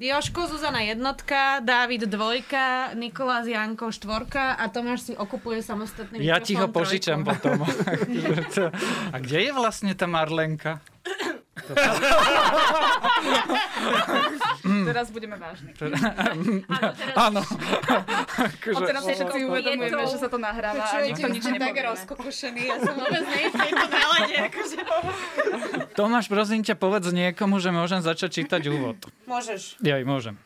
Joško, Zuzana jednotka, Dávid dvojka, Nikolás Janko štvorka a Tomáš si okupuje samostatný Ja ti ho požičam trojku. potom. A kde je vlastne tá Marlenka? Teraz budeme vážni. Áno. Od Akože, teraz si všetci uvedomujeme, Je to- že sa to nahráva a nikto nič som tak nepovieme. rozkokošený, ja som vôbec nie v tejto nálade. Akože. Tomáš, prosím ťa, povedz niekomu, že môžem začať čítať úvod. Môžeš. Ja môžem.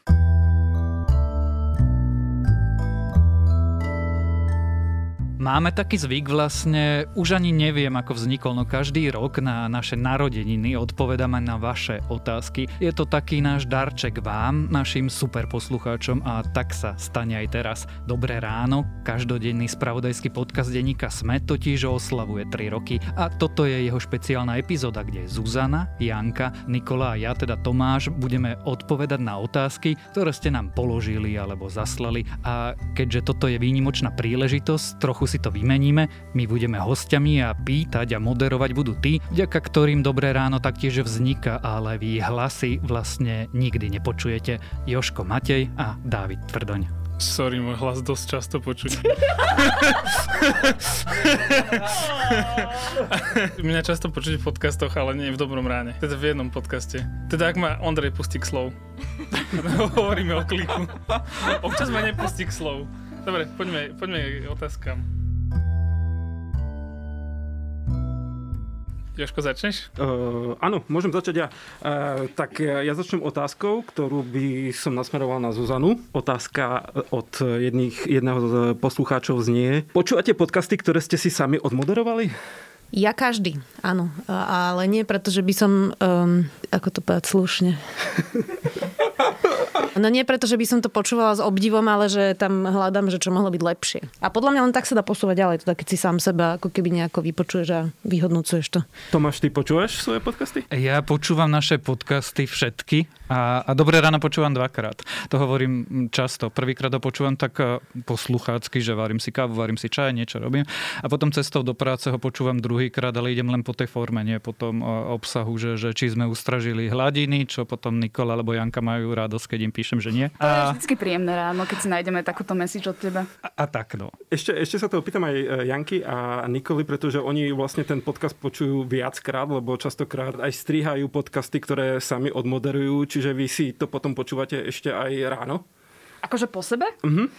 Máme taký zvyk vlastne, už ani neviem, ako vznikol, no každý rok na naše narodeniny odpovedáme na vaše otázky. Je to taký náš darček vám, našim super poslucháčom a tak sa stane aj teraz. Dobré ráno, každodenný spravodajský podcast denníka Sme totiž oslavuje 3 roky a toto je jeho špeciálna epizóda, kde Zuzana, Janka, Nikola a ja, teda Tomáš, budeme odpovedať na otázky, ktoré ste nám položili alebo zaslali a keďže toto je výnimočná príležitosť, trochu si to vymeníme, my budeme hostiami a pýtať a moderovať budú tí, vďaka ktorým Dobré ráno taktiež vzniká, ale vy hlasy vlastne nikdy nepočujete. Joško Matej a Dávid Tvrdoň. Sorry, môj hlas dosť často počuť. Mňa často počuť v podcastoch, ale nie v dobrom ráne. Teda v jednom podcaste. Teda ak ma Ondrej pustí k slov. Hovoríme o kliku. Občas ma nepustí k slov. Dobre, poďme, poďme k otázkam. Joško, začneš? Uh, áno, môžem začať ja. Uh, tak ja začnem otázkou, ktorú by som nasmeroval na Zuzanu. Otázka od jedných, jedného z poslucháčov znie. Počúvate podcasty, ktoré ste si sami odmoderovali? Ja každý, áno. Ale nie preto, že by som, um, ako to povedať slušne. No nie preto, že by som to počúvala s obdivom, ale že tam hľadám, že čo mohlo byť lepšie. A podľa mňa len tak sa dá posúvať ďalej, teda keď si sám seba ako keby nejako vypočuješ a vyhodnocuješ to. Tomáš, ty počúvaš svoje podcasty? Ja počúvam naše podcasty všetky a, a Dobré ráno počúvam dvakrát. To hovorím mm, často. Prvýkrát ho počúvam tak eh, posluchácky, že varím si kávu, varím si čaj, niečo robím. A potom cestou do práce ho počúvam druhýkrát, ale idem len po tej forme, nie po tom eh, obsahu, že, že či sme ustražili hladiny, čo potom Nikola alebo Janka majú radosť, keď im píšem, že nie. To je A, vždycky príjemné ráno, keď si nájdeme takúto message od teba. a, a tak no. Ešte, ešte sa to opýtam aj e, Janky a Nikoli, pretože oni vlastne ten podcast počujú viackrát, lebo častokrát aj strihajú podcasty, ktoré sami odmoderujú, čiže vy si to potom počúvate ešte aj ráno? Akože po sebe? Mhm.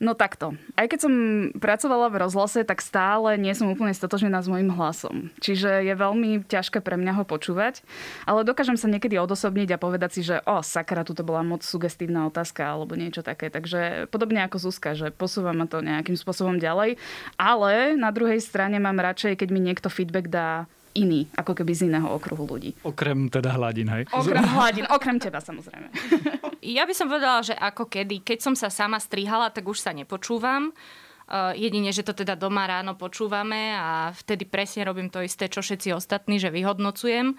No takto. Aj keď som pracovala v rozhlase, tak stále nie som úplne stotožnená s mojim hlasom. Čiže je veľmi ťažké pre mňa ho počúvať, ale dokážem sa niekedy odosobniť a povedať si, že o, sakra, tu to bola moc sugestívna otázka alebo niečo také. Takže podobne ako Zuzka, že posúva ma to nejakým spôsobom ďalej. Ale na druhej strane mám radšej, keď mi niekto feedback dá iný, ako keby z iného okruhu ľudí. Okrem teda hladín, hej. Okrem hladín, okrem teba samozrejme. Ja by som povedala, že ako kedy. Keď som sa sama strihala, tak už sa nepočúvam. Uh, jedine, že to teda doma ráno počúvame a vtedy presne robím to isté, čo všetci ostatní, že vyhodnocujem.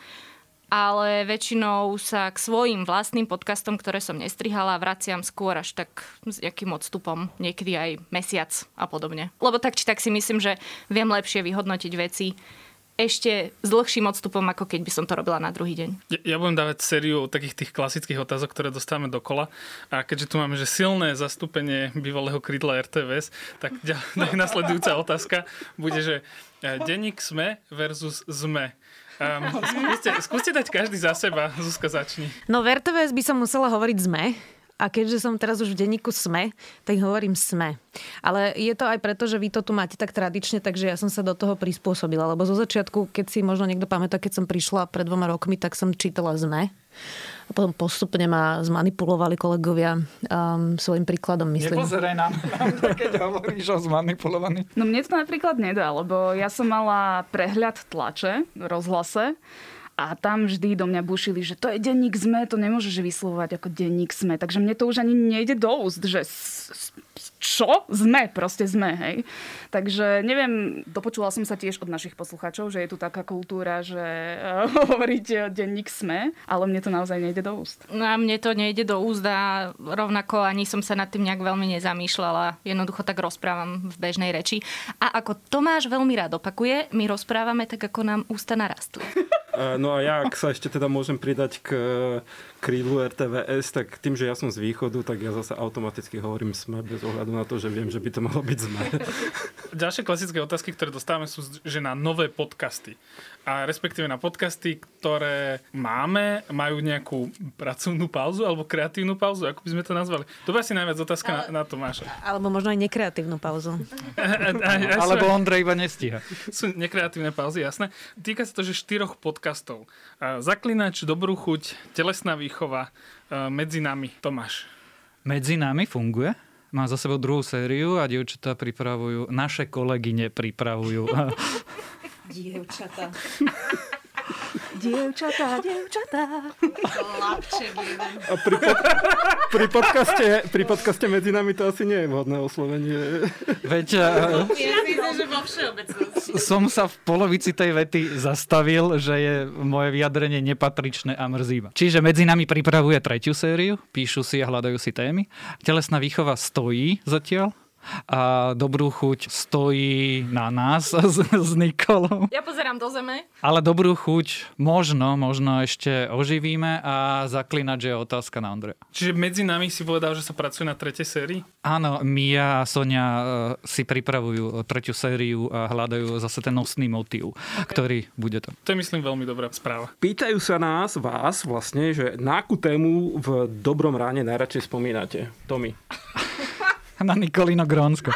Ale väčšinou sa k svojim vlastným podcastom, ktoré som nestrihala, vraciam skôr až tak s jakým odstupom, niekedy aj mesiac a podobne. Lebo tak či tak si myslím, že viem lepšie vyhodnotiť veci ešte s dlhším odstupom, ako keď by som to robila na druhý deň. Ja, ja budem dávať sériu takých tých klasických otázok, ktoré dostávame dokola. A keďže tu máme že silné zastúpenie bývalého krídla RTVS, tak, tak nasledujúca otázka bude, že e, denník SME versus ZME. Um, skúste, skúste dať každý za seba. Zuzka, začni. No v RTVS by som musela hovoriť ZME, a keďže som teraz už v denníku SME, tak hovorím SME. Ale je to aj preto, že vy to tu máte tak tradične, takže ja som sa do toho prispôsobila. Lebo zo začiatku, keď si možno niekto pamätá, keď som prišla pred dvoma rokmi, tak som čítala SME. A potom postupne ma zmanipulovali kolegovia um, svojim príkladom, myslím. Nepozeraj mňa, keď hovoríš o zmanipulovaný. No mne to napríklad nedá, lebo ja som mala prehľad tlače v rozhlase a tam vždy do mňa bušili, že to je denník SME, to nemôžeš vyslovovať ako denník SME. Takže mne to už ani nejde do úst, že čo? Sme, proste sme, hej. Takže neviem, dopočula som sa tiež od našich poslucháčov, že je tu taká kultúra, že uh, hovoriť denník sme, ale mne to naozaj nejde do úst. No a mne to nejde do úst a rovnako ani som sa nad tým nejak veľmi nezamýšľala. Jednoducho tak rozprávam v bežnej reči. A ako Tomáš veľmi rád opakuje, my rozprávame tak, ako nám ústa narastú. No a ja, ak sa ešte teda môžem pridať k krídlu RTVS, tak tým, že ja som z východu, tak ja zase automaticky hovorím sme, bez ohľadu na to, že viem, že by to malo byť sme. Ďalšie klasické otázky, ktoré dostávame sú, že na nové podcasty. A respektíve na podcasty, ktoré máme, majú nejakú pracovnú pauzu alebo kreatívnu pauzu, ako by sme to nazvali. To by asi najviac otázka Ale, na, na Tomáša. Alebo možno aj nekreatívnu pauzu. alebo Ondrej iba nestíha. Sú nekreatívne pauzy, jasné. Týka sa to, že štyroch podcastov. Zaklinač, Dobrú chuť, Telesná výchova, Medzi nami. Tomáš. Medzi nami funguje? Má za sebou druhú sériu a dievčatá pripravujú, naše kolegyne pripravujú Dievčatá. Dievčatá, dievčatá. A pri, pod, pri, podcaste, pri podcaste medzi nami to asi nie je vhodné oslovenie. Veď som sa v polovici tej vety zastavil, že je moje vyjadrenie nepatričné a mrzí Čiže medzi nami pripravuje tretiu sériu, píšu si a hľadajú si témy. Telesná výchova stojí zatiaľ a dobrú chuť stojí na nás s, s Nikolou. Ja pozerám do zeme. Ale dobrú chuť možno, možno ešte oživíme a zaklinať, že je otázka na Andreja. Čiže medzi nami si povedal, že sa pracuje na tretej sérii? Áno, Mia a Sonia e, si pripravujú tretiu sériu a hľadajú zase ten nosný motív, okay. ktorý bude to. To je myslím veľmi dobrá správa. Pýtajú sa nás, vás vlastne, že na akú tému v Dobrom ráne najradšej spomínate? Tomi. na Nikolino Grónsko.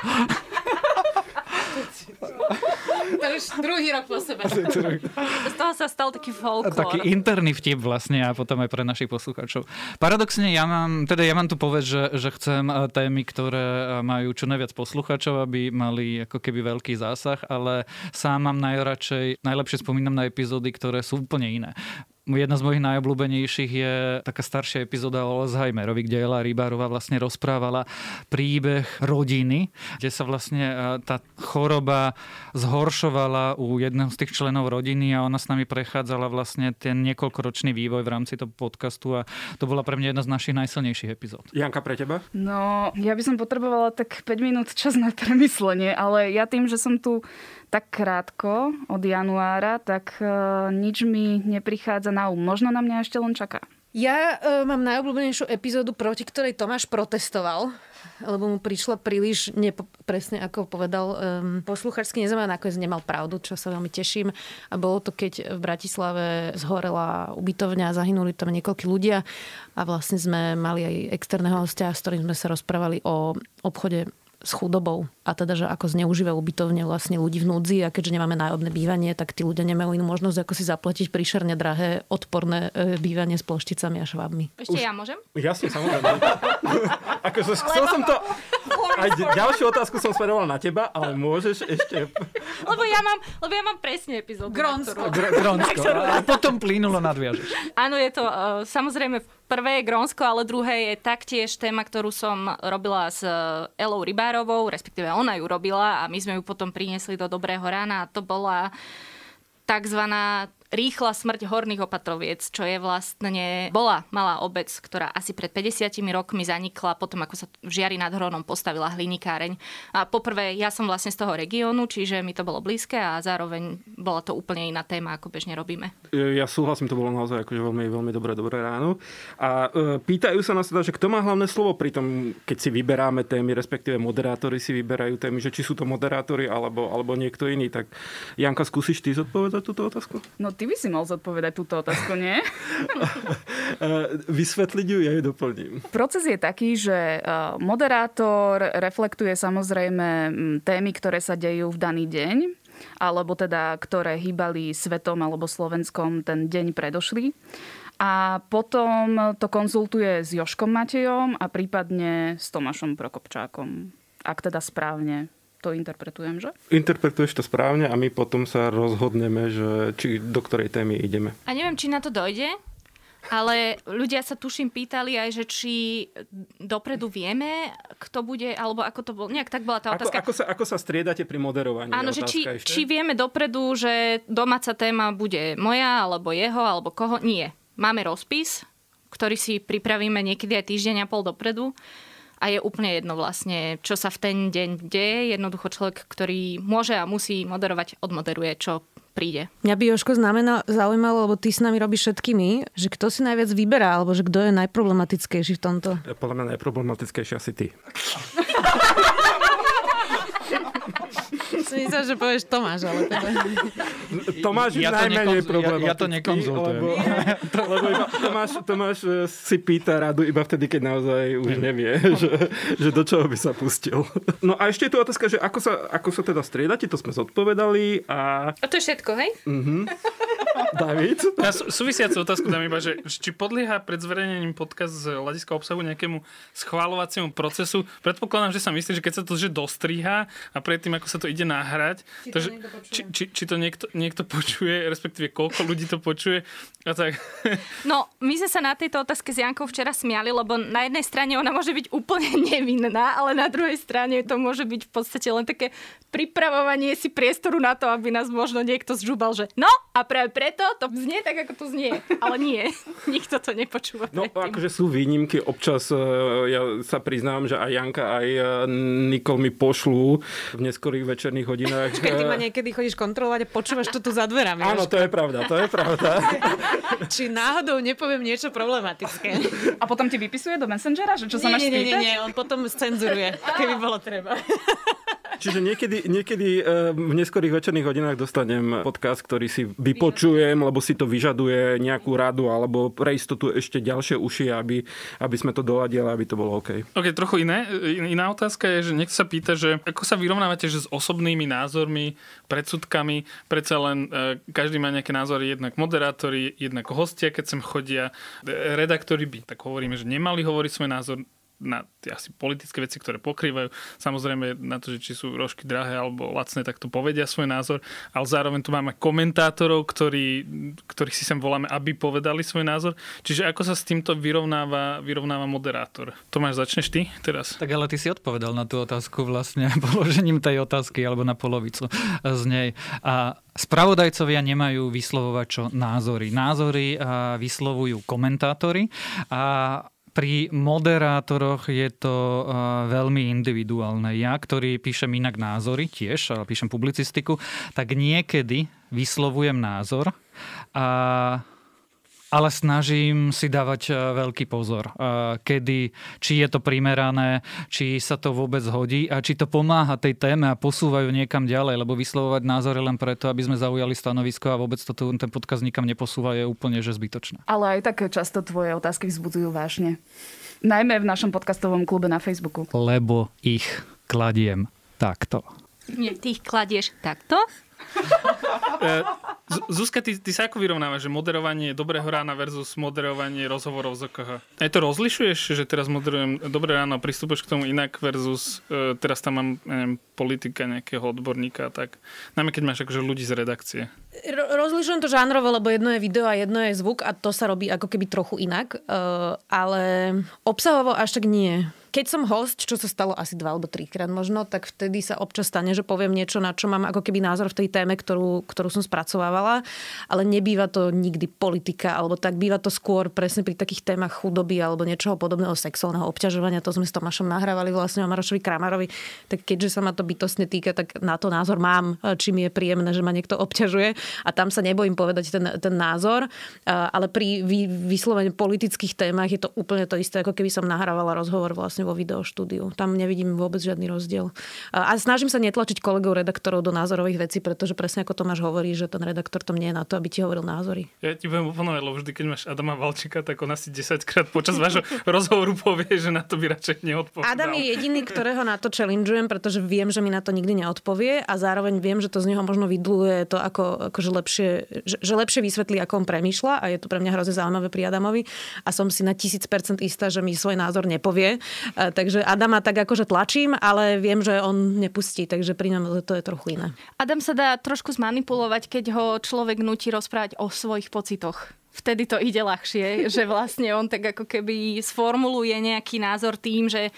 To už druhý rok po sebe. Z toho sa stal taký folklór. Taký interný vtip vlastne a potom aj pre našich poslucháčov. Paradoxne ja mám, teda ja mám tu povedať, že, že chcem eh, témy, ktoré eh, majú čo najviac poslucháčov, aby mali ako keby veľký zásah, ale sám mám najradšej, najlepšie spomínam na epizódy, ktoré sú úplne iné. Jedna z mojich najobľúbenejších je taká staršia epizóda o Alzheimerovi, kde Ela Rybárová vlastne rozprávala príbeh rodiny, kde sa vlastne e, tá choroba zhoršovala u jedného z tých členov rodiny a ona s nami prechádzala vlastne ten niekoľkoročný vývoj v rámci toho podcastu a to bola pre mňa jedna z našich najsilnejších epizód. Janka, pre teba? No, ja by som potrebovala tak 5 minút čas na premyslenie, ale ja tým, že som tu tak krátko od januára, tak uh, nič mi neprichádza na um. Možno na mňa ešte len čaká. Ja uh, mám najobľúbenejšiu epizódu, proti ktorej Tomáš protestoval lebo mu prišla príliš, nepo, presne ako povedal, um, posluchačský nezaujímavé, nakoniec nemal pravdu, čo sa veľmi teším. A bolo to, keď v Bratislave zhorela ubytovňa zahynuli tam niekoľkí ľudia a vlastne sme mali aj externého hostia, s ktorým sme sa rozprávali o obchode s chudobou a teda, že ako zneužívajú ubytovne vlastne ľudí v núdzi a keďže nemáme nájomné bývanie, tak tí ľudia nemajú inú možnosť, ako si zaplatiť príšerne drahé odporné e, bývanie s plošticami a švábmi. Ešte Už... ja môžem? Jasne, samozrejme. akože chcel som to... Aj ďalšiu otázku som smeroval na teba, ale môžeš ešte... lebo ja mám, lebo ja mám presne epizódu. Grónsko. Grónsko. A potom plynulo nadviažeš. Áno, je to uh, samozrejme prvé je Grónsko, ale druhé je taktiež téma, ktorú som robila s e, Elou Rybárovou, respektíve ona ju robila a my sme ju potom priniesli do Dobrého rána a to bola takzvaná rýchla smrť horných opatroviec, čo je vlastne, bola malá obec, ktorá asi pred 50 rokmi zanikla, potom ako sa v Žiari nad Hronom postavila hlinikáreň. A poprvé, ja som vlastne z toho regiónu, čiže mi to bolo blízke a zároveň bola to úplne iná téma, ako bežne robíme. Ja súhlasím, to bolo naozaj akože veľmi, veľmi dobré, dobré ráno. A e, pýtajú sa nás teda, že kto má hlavné slovo pri tom, keď si vyberáme témy, respektíve moderátori si vyberajú témy, že či sú to moderátori alebo, alebo niekto iný. Tak Janka, skúsiš ty zodpovedať túto otázku? No ty by si mal zodpovedať túto otázku, nie? Vysvetliť ju, ja ju doplním. Proces je taký, že moderátor reflektuje samozrejme témy, ktoré sa dejú v daný deň alebo teda ktoré hýbali svetom alebo Slovenskom ten deň predošli. A potom to konzultuje s Joškom Matejom a prípadne s Tomášom Prokopčákom. Ak teda správne to interpretujem, že? Interpretuješ to správne a my potom sa rozhodneme, že či do ktorej témy ideme. A neviem, či na to dojde, Ale ľudia sa tuším pýtali aj, že či dopredu vieme, kto bude, alebo ako to bolo. Nejak tak bola tá otázka. Ako, ako, sa, ako sa striedate pri moderovaní? Áno, že či, či vieme dopredu, že domáca téma bude moja, alebo jeho, alebo koho. Nie. Máme rozpis, ktorý si pripravíme niekedy aj týždeň a pol dopredu a je úplne jedno vlastne, čo sa v ten deň deje. Jednoducho človek, ktorý môže a musí moderovať, odmoderuje, čo príde. Mňa by Joško znamená, zaujímalo, lebo ty s nami robíš všetkými, že kto si najviac vyberá, alebo že kto je najproblematickejší v tomto? Podľa mňa najproblematickejší asi ty. si myslel, že povieš Tomáš, ale teda... Tomáš ja to najmenej nekonz- ja, ja to nekonzultujem. Lebo, lebo iba, Tomáš, Tomáš e, si pýta radu iba vtedy, keď naozaj už nevie, že, že do čoho by sa pustil. No a ešte je tu otázka, že ako sa, ako sa teda striedate, to sme zodpovedali. A, a to je všetko, hej? Uh-huh. David? Ja súvisiacu otázku dám iba, že či podlieha pred zverejnením podcast z hľadiska obsahu nejakému schváľovaciemu procesu. Predpokladám, že sa myslí, že keď sa to že dostriha a predtým, ako sa to ide nahrať, či to, či, či, či to niekto, niekto počuje, respektíve koľko ľudí to počuje a tak. No, my sme sa na tejto otázke s Jankou včera smiali, lebo na jednej strane ona môže byť úplne nevinná, ale na druhej strane to môže byť v podstate len také pripravovanie si priestoru na to, aby nás možno niekto zžubal, že no a práve preto to znie tak, ako to znie. Ale nie, nikto to nepočúva. No predtým. akože sú výnimky, občas e, ja sa priznám, že aj Janka, aj e, Nikol mi pošlú v neskorých večerných hodinách. Keď ty ma niekedy chodíš kontrolovať a počúvaš to tu za dverami. Áno, to je pravda, to je pravda. Či náhodou nepoviem niečo problematické. A potom ti vypisuje do Messengera, že čo sa máš nie, nie, nie, nie, on potom cenzuruje, keby bolo treba. Čiže niekedy, niekedy v neskorých večerných hodinách dostanem podcast, ktorý si vypočujem, lebo si to vyžaduje nejakú radu alebo pre istotu ešte ďalšie uši, aby, aby sme to doladili, aby to bolo OK. OK, trochu iné. Iná otázka je, že niekto sa pýta, že ako sa vyrovnávate že s osobnými názormi, predsudkami, predsa len e, každý má nejaké názory, jednak moderátori, jednak hostia, keď sem chodia, redaktori by, tak hovoríme, že nemali hovoriť svoj názor, na tie asi politické veci, ktoré pokrývajú. Samozrejme na to, že či sú rožky drahé alebo lacné, tak to povedia svoj názor. Ale zároveň tu máme komentátorov, ktorí, ktorých si sem voláme, aby povedali svoj názor. Čiže ako sa s týmto vyrovnáva, vyrovnáva moderátor? Tomáš, začneš ty teraz? Tak ale ty si odpovedal na tú otázku vlastne položením tej otázky alebo na polovicu z nej. A Spravodajcovia nemajú vyslovovať čo názory. Názory vyslovujú komentátori a pri moderátoroch je to veľmi individuálne. Ja, ktorý píšem inak názory tiež, píšem publicistiku, tak niekedy vyslovujem názor a ale snažím si dávať e, veľký pozor, e, kedy, či je to primerané, či sa to vôbec hodí a či to pomáha tej téme a posúvajú niekam ďalej, lebo vyslovovať názory len preto, aby sme zaujali stanovisko a vôbec to tu, ten podkaz nikam neposúva, je úplne že zbytočné. Ale aj tak často tvoje otázky vzbudzujú vážne. Najmä v našom podcastovom klube na Facebooku. Lebo ich kladiem takto. Nie, ty ich kladieš takto? E, Zuzka, ty, ty sa ako vyrovnávaš, že moderovanie Dobrého rána versus moderovanie rozhovorov z OKH? Aj to rozlišuješ, že teraz moderujem Dobré ráno a pristupuješ k tomu inak versus uh, teraz tam mám neviem, politika nejakého odborníka tak. Najmä keď máš akože ľudí z redakcie. Rozlišujem to žánrovo, lebo jedno je video a jedno je zvuk a to sa robí ako keby trochu inak, uh, ale obsahovo až tak nie keď som host, čo sa stalo asi dva alebo trikrát možno, tak vtedy sa občas stane, že poviem niečo, na čo mám ako keby názor v tej téme, ktorú, ktorú som spracovávala, ale nebýva to nikdy politika, alebo tak býva to skôr presne pri takých témach chudoby alebo niečoho podobného sexuálneho obťažovania. To sme s Tomášom nahrávali vlastne o Marošovi Kramarovi. Tak keďže sa ma to bytostne týka, tak na to názor mám, či mi je príjemné, že ma niekto obťažuje a tam sa nebojím povedať ten, ten názor. Ale pri vyslovene politických témach je to úplne to isté, ako keby som nahrávala rozhovor vlastne vo videoštúdiu. Tam nevidím vôbec žiadny rozdiel. A snažím sa netlačiť kolegov redaktorov do názorových vecí, pretože presne ako Tomáš hovorí, že ten redaktor tam nie je na to, aby ti hovoril názory. Ja ti budem oponovať, lebo vždy, keď máš Adama Valčika, tak on asi 10 krát počas vášho rozhovoru povie, že na to by radšej neodpovedal. Adam je jediný, ktorého na to challengeujem, pretože viem, že mi na to nikdy neodpovie a zároveň viem, že to z neho možno vydluje to, ako, akože lepšie, že, že lepšie vysvetlí, ako on premýšľa a je to pre mňa hrozne zaujímavé pri Adamovi a som si na tisíc percent istá, že mi svoj názor nepovie takže Adama tak akože tlačím, ale viem, že on nepustí, takže pri ňom to je trochu iné. Adam sa dá trošku zmanipulovať, keď ho človek nutí rozprávať o svojich pocitoch vtedy to ide ľahšie, že vlastne on tak ako keby sformuluje nejaký názor tým, že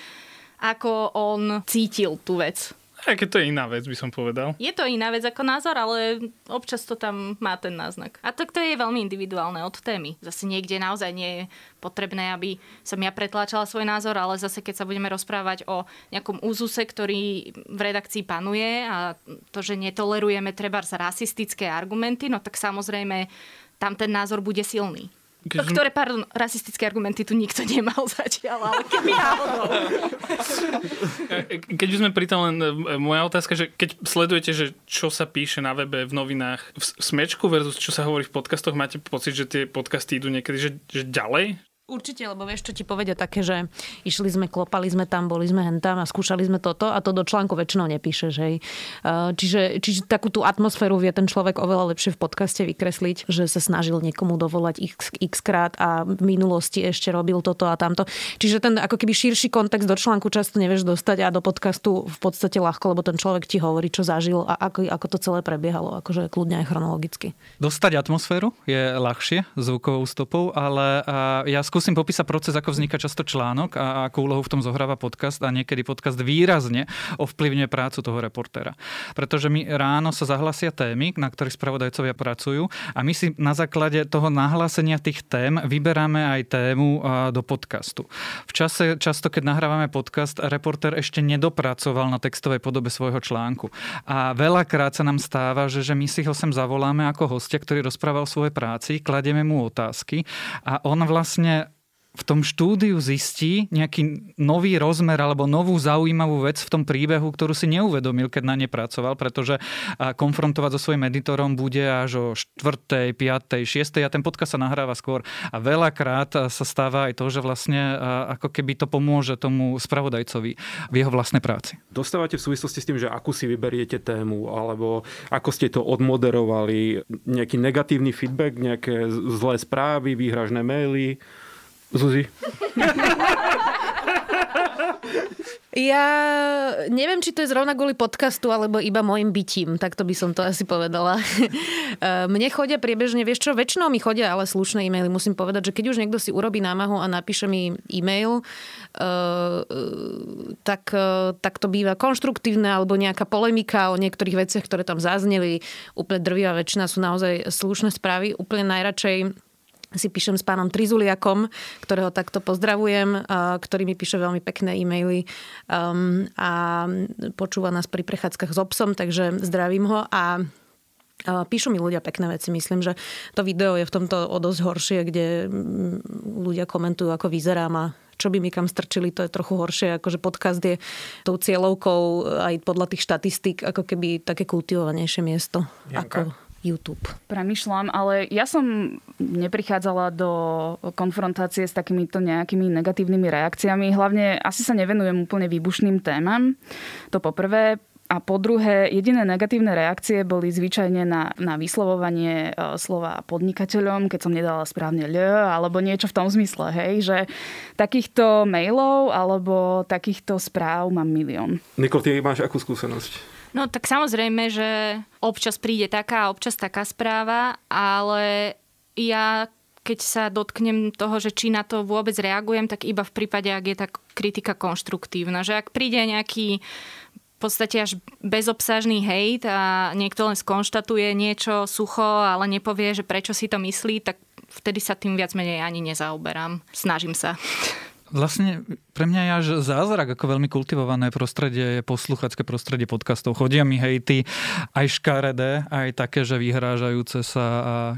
ako on cítil tú vec. Aj to je iná vec, by som povedal. Je to iná vec ako názor, ale občas to tam má ten náznak. A tak to je veľmi individuálne od témy. Zase niekde naozaj nie je potrebné, aby som ja pretláčala svoj názor, ale zase keď sa budeme rozprávať o nejakom úzuse, ktorý v redakcii panuje a to, že netolerujeme treba rasistické argumenty, no tak samozrejme tam ten názor bude silný. Keď no, ktoré, pardon, rasistické argumenty tu nikto nemal zatiaľ, ale keby náhodou. Keď by sme pri tom len, e, moja otázka, že keď sledujete, že čo sa píše na webe, v novinách, v smečku versus čo sa hovorí v podcastoch, máte pocit, že tie podcasty idú niekedy že, že ďalej? Určite, lebo vieš, čo ti povedia také, že išli sme, klopali sme tam, boli sme hen tam a skúšali sme toto a to do článku väčšinou nepíše. Že? Čiže, čiže takú tú atmosféru vie ten človek oveľa lepšie v podcaste vykresliť, že sa snažil niekomu dovolať x, x krát a v minulosti ešte robil toto a tamto. Čiže ten ako keby širší kontext do článku často nevieš dostať a do podcastu v podstate ľahko, lebo ten človek ti hovorí, čo zažil a ako, ako to celé prebiehalo, akože kľudne aj chronologicky. Dostať atmosféru je ľahšie zvukovou stopou, ale ja skúsim popísať proces, ako vzniká často článok a akú úlohu v tom zohráva podcast a niekedy podcast výrazne ovplyvňuje prácu toho reportéra. Pretože my ráno sa zahlasia témy, na ktorých spravodajcovia pracujú a my si na základe toho nahlásenia tých tém vyberáme aj tému do podcastu. V čase, často keď nahrávame podcast, reportér ešte nedopracoval na textovej podobe svojho článku. A veľakrát sa nám stáva, že, že my si ho sem zavoláme ako hostia, ktorý rozprával o svojej práci, kladieme mu otázky a on vlastne v tom štúdiu zistí nejaký nový rozmer alebo novú zaujímavú vec v tom príbehu, ktorú si neuvedomil, keď na ne pracoval, pretože konfrontovať so svojím editorom bude až o 4., 5., 6. a ten podcast sa nahráva skôr. A veľakrát sa stáva aj to, že vlastne ako keby to pomôže tomu spravodajcovi v jeho vlastnej práci. Dostávate v súvislosti s tým, že akú si vyberiete tému, alebo ako ste to odmoderovali, nejaký negatívny feedback, nejaké zlé správy, výhražné maily? Zuzi. Ja neviem, či to je zrovna kvôli podcastu, alebo iba môjim bytím, tak to by som to asi povedala. Mne chodia priebežne, vieš čo, väčšinou mi chodia ale slušné e-maily. Musím povedať, že keď už niekto si urobí námahu a napíše mi e-mail, uh, tak, uh, tak to býva konštruktívne alebo nejaká polemika o niektorých veciach, ktoré tam zazneli. Úplne drvivá väčšina sú naozaj slušné správy. Úplne najradšej si píšem s pánom Trizuliakom, ktorého takto pozdravujem, ktorý mi píše veľmi pekné e-maily um, a počúva nás pri prechádzkach s obsom, takže zdravím ho a Píšu mi ľudia pekné veci. Myslím, že to video je v tomto o dosť horšie, kde ľudia komentujú, ako vyzerám a čo by mi kam strčili, to je trochu horšie. Akože podcast je tou cieľovkou aj podľa tých štatistík ako keby také kultivovanejšie miesto. Janka. Ako YouTube. Premýšľam, ale ja som neprichádzala do konfrontácie s takýmito nejakými negatívnymi reakciami. Hlavne asi sa nevenujem úplne výbušným témam. To poprvé. A po druhé, jediné negatívne reakcie boli zvyčajne na, na vyslovovanie e, slova podnikateľom, keď som nedala správne ľ, alebo niečo v tom zmysle, hej, že takýchto mailov alebo takýchto správ mám milión. Nikol, ty máš akú skúsenosť? No tak samozrejme, že občas príde taká, občas taká správa, ale ja keď sa dotknem toho, že či na to vôbec reagujem, tak iba v prípade, ak je tá kritika konštruktívna. Že ak príde nejaký v podstate až bezobsažný hejt a niekto len skonštatuje niečo sucho, ale nepovie, že prečo si to myslí, tak vtedy sa tým viac menej ani nezaoberám. Snažím sa. Vlastne pre mňa je až zázrak, ako veľmi kultivované prostredie je posluchacké prostredie podcastov. Chodia mi hejty aj škaredé, aj také, že vyhrážajúce sa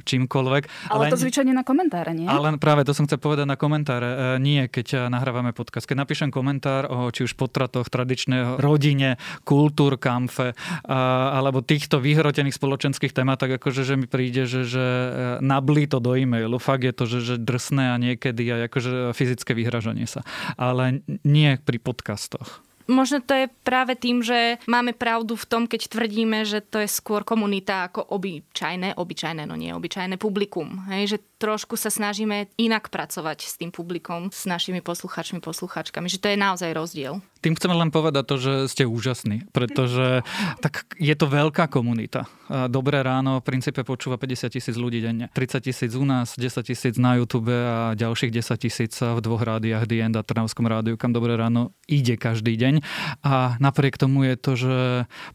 čímkoľvek. Ale, ale to zvyčajne na komentáre, nie? Ale práve to som chcel povedať na komentáre. E, nie, keď nahrávame podcast. Keď napíšem komentár o či už potratoch, tradičnej rodine, kultúr, kamfe, alebo týchto vyhrotených spoločenských témat, tak akože že mi príde, že, že e, nablí to do e-mailu. Fakt je to, že, že drsné a niekedy aj akože fyzické vyhražanie sa. Ale nie pri podcastoch. Možno to je práve tým, že máme pravdu v tom, keď tvrdíme, že to je skôr komunita ako obyčajné, obyčajné, no nie obyčajné publikum. Hej, že trošku sa snažíme inak pracovať s tým publikom, s našimi poslucháčmi, poslucháčkami, že to je naozaj rozdiel. Tým chceme len povedať to, že ste úžasní, pretože tak je to veľká komunita. Dobré ráno v princípe počúva 50 tisíc ľudí denne. 30 tisíc u nás, 10 tisíc na YouTube a ďalších 10 tisíc v dvoch rádiách The End a Trnavskom rádiu, kam Dobré ráno ide každý deň. A napriek tomu je to, že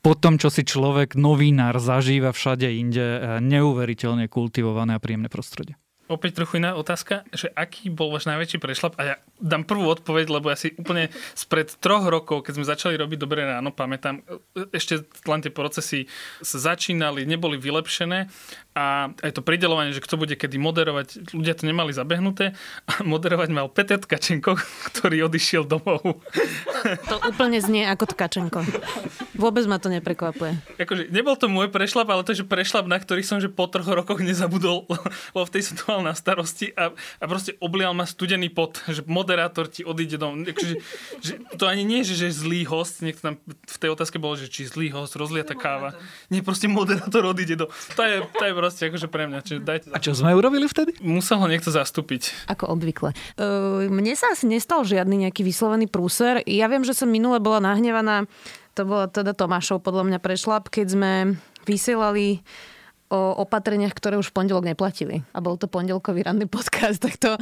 po tom, čo si človek, novinár, zažíva všade inde, neuveriteľne kultivované a príjemné prostredie opäť trochu iná otázka, že aký bol váš najväčší prešlap? A ja dám prvú odpoveď, lebo ja si úplne spred troch rokov, keď sme začali robiť Dobré ráno, pamätám, ešte len tie procesy sa začínali, neboli vylepšené a aj to pridelovanie, že kto bude kedy moderovať, ľudia to nemali zabehnuté a moderovať mal Peter Tkačenko, ktorý odišiel domov. To, to úplne znie ako Tkačenko. Vôbec ma to neprekvapuje. Akože, nebol to môj prešlap, ale to, že prešlap, na ktorý som že po troch rokoch nezabudol, lebo v tej som to mal na starosti a, a proste oblial ma studený pot, že moderátor ti odíde domov. Akože, že, to ani nie, že, že zlý host, niekto tam v tej otázke bolo, že či zlý host, rozliata káva. Nie, proste moderátor odíde do... To je, to je proste akože pre mňa. Čiže dajte A čo sme urobili vtedy? Musel ho niekto zastúpiť. Ako obvykle. Uh, mne sa asi nestal žiadny nejaký vyslovený prúser. Ja viem, že som minule bola nahnevaná, to bola teda Tomášov podľa mňa prešlap, keď sme vysielali o opatreniach, ktoré už v pondelok neplatili. A bol to pondelkový ranný podcast, tak to,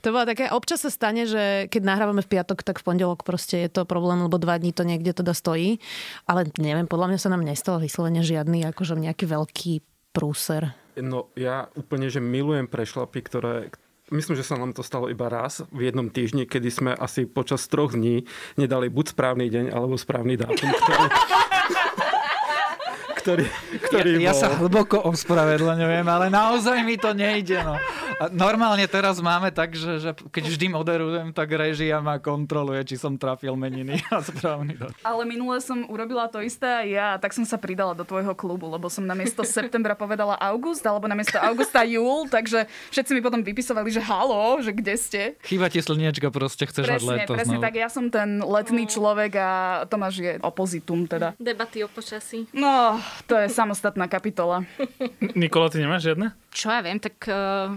to bolo také, občas sa stane, že keď nahrávame v piatok, tak v pondelok proste je to problém, lebo dva dní to niekde teda stojí. Ale neviem, podľa mňa sa nám nestalo vyslovene žiadny akože nejaký veľký prúser. No ja úplne, že milujem prešlapy, ktoré, Myslím, že sa nám to stalo iba raz v jednom týždni, kedy sme asi počas troch dní nedali buď správny deň, alebo správny dátum, ktorý, ktorý, ktorý ja, ja sa hlboko ospravedlňujem, ale naozaj mi to nejde. No. A normálne teraz máme tak, že, že keď vždy moderujem, tak režia ma kontroluje, či som trafil meniny a správny. Ale minule som urobila to isté aj ja, tak som sa pridala do tvojho klubu, lebo som na miesto septembra povedala august, alebo na miesto augusta júl, takže všetci mi potom vypisovali, že halo, že kde ste. Chýba ti slniečka, proste chceš presne, mať leto Presne, znovu. tak ja som ten letný človek a Tomáš je opozitum teda. Debaty o počasí. No, to je samostatná kapitola. Nikola, ty nemáš žiadne? Čo ja viem, tak uh,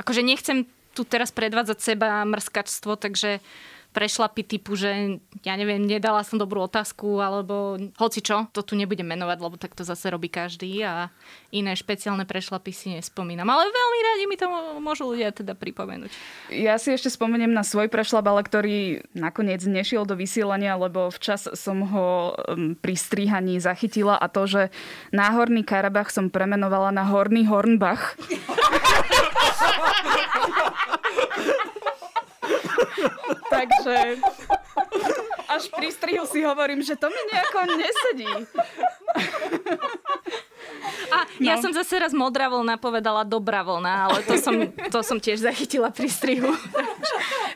akože nechcem tu teraz predvádzať seba mrskačstvo, takže prešlapy typu, že ja neviem, nedala som dobrú otázku, alebo hoci čo, to tu nebudem menovať, lebo tak to zase robí každý a iné špeciálne prešlapy si nespomínam. Ale veľmi radi mi to môžu ľudia teda pripomenúť. Ja si ešte spomeniem na svoj prešlap, ale ktorý nakoniec nešiel do vysielania, lebo včas som ho pri strihaní zachytila a to, že Náhorný Karabach som premenovala na Horný Hornbach. Takže až pri strihu si hovorím, že to mi nejako nesedí. A no. ja som zase raz modrá vlna povedala dobrá vlna, ale to som, to som tiež zachytila pri strihu.